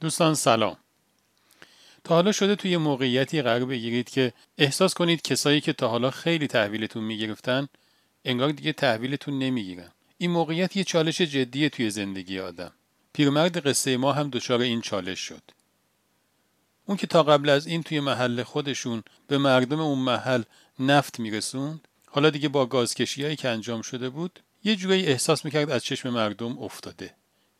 دوستان سلام. تا حالا شده توی موقعیتی قرار بگیرید که احساس کنید کسایی که تا حالا خیلی تحویلتون می‌گرفتن انگار دیگه تحویلتون نمی‌گیرن. این موقعیت یه چالش جدیه توی زندگی آدم. پیرمرد قصه ما هم دچار این چالش شد. اون که تا قبل از این توی محل خودشون به مردم اون محل نفت میرسوند حالا دیگه با گازکشیهایی که انجام شده بود یه جورایی احساس می‌کرد از چشم مردم افتاده.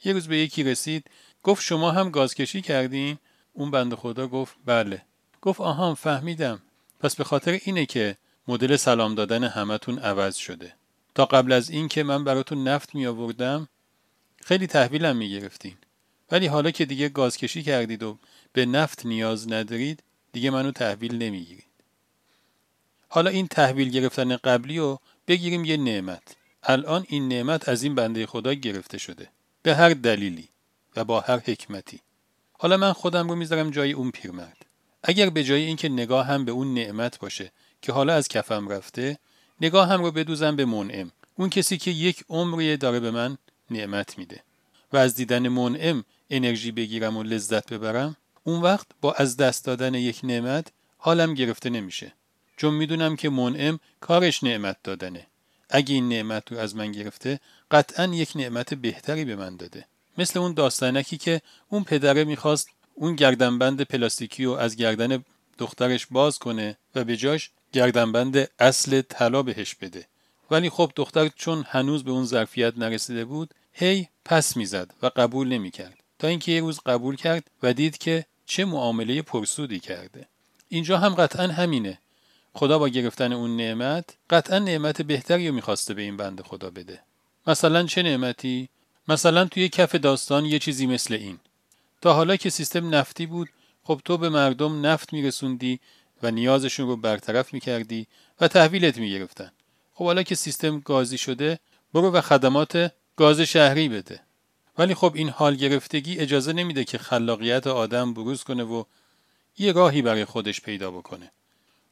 یه روز به یکی رسید گفت شما هم گازکشی کردین؟ اون بند خدا گفت بله. گفت آهام فهمیدم. پس به خاطر اینه که مدل سلام دادن همتون عوض شده. تا قبل از این که من براتون نفت می آوردم خیلی تحویلم می گرفتین ولی حالا که دیگه گازکشی کردید و به نفت نیاز ندارید دیگه منو تحویل نمی‌گیرید. حالا این تحویل گرفتن قبلی رو بگیریم یه نعمت. الان این نعمت از این بنده خدا گرفته شده. به هر دلیلی. و با هر حکمتی. حالا من خودم رو می‌ذارم جای اون پیرمرد. اگر به جای اینکه نگاه هم به اون نعمت باشه که حالا از کفم رفته نگاه هم رو بدوزم به منعم. اون کسی که یک عمری داره به من نعمت میده. و از دیدن منعم انرژی بگیرم و لذت ببرم اون وقت با از دست دادن یک نعمت حالم گرفته نمیشه. چون می‌دونم که منعم کارش نعمت دادنه. اگه این نعمت رو از من گرفته قطعا یک نعمت بهتری به من داده. مثل اون داستانکی که اون پدره می‌خواست اون گردنبند پلاستیکی رو از گردن دخترش باز کنه و به جاش گردنبند اصل طلا بهش بده. ولی خب دختر چون هنوز به اون ظرفیت نرسیده بود هی پس می‌زد و قبول نمی‌کرد. تا اینکه یه روز قبول کرد و دید که چه معامله پرسودی کرده. اینجا هم قطعا همینه. خدا با گرفتن اون نعمت قطعا نعمت بهتری رو می‌خواسته به این بند خدا بده. مثلا چه نعمتی؟ مثلا توی کف داستان یه چیزی مثل این. تا حالا که سیستم نفتی بود خب تو به مردم نفت میرسوندی و نیازشون رو برطرف می‌کردی و تحویلت می‌گرفتن. خب حالا که سیستم گازی شده برو و خدمات گاز شهری بده. ولی خب این حال گرفتگی اجازه نمیده که خلاقیت آدم بروز کنه و یه راهی برای خودش پیدا بکنه.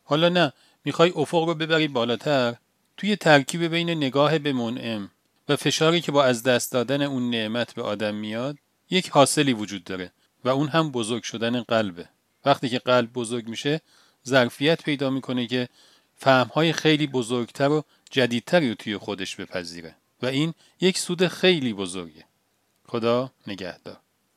حالا نه می‌خوای افق رو ببری بالاتر توی ترکیب بین نگاه به منعم. و فشاری که با از دست دادن اون نعمت به آدم میاد یک حاصلی وجود داره و اون هم بزرگ شدن قلبه. وقتی که قلب بزرگ میشه ظرفیت پیدا می‌کنه که فهمهای خیلی بزرگتر و جدیدتری رو توی خودش بپذیره. و این یک سود خیلی بزرگه. خدا نگهدار.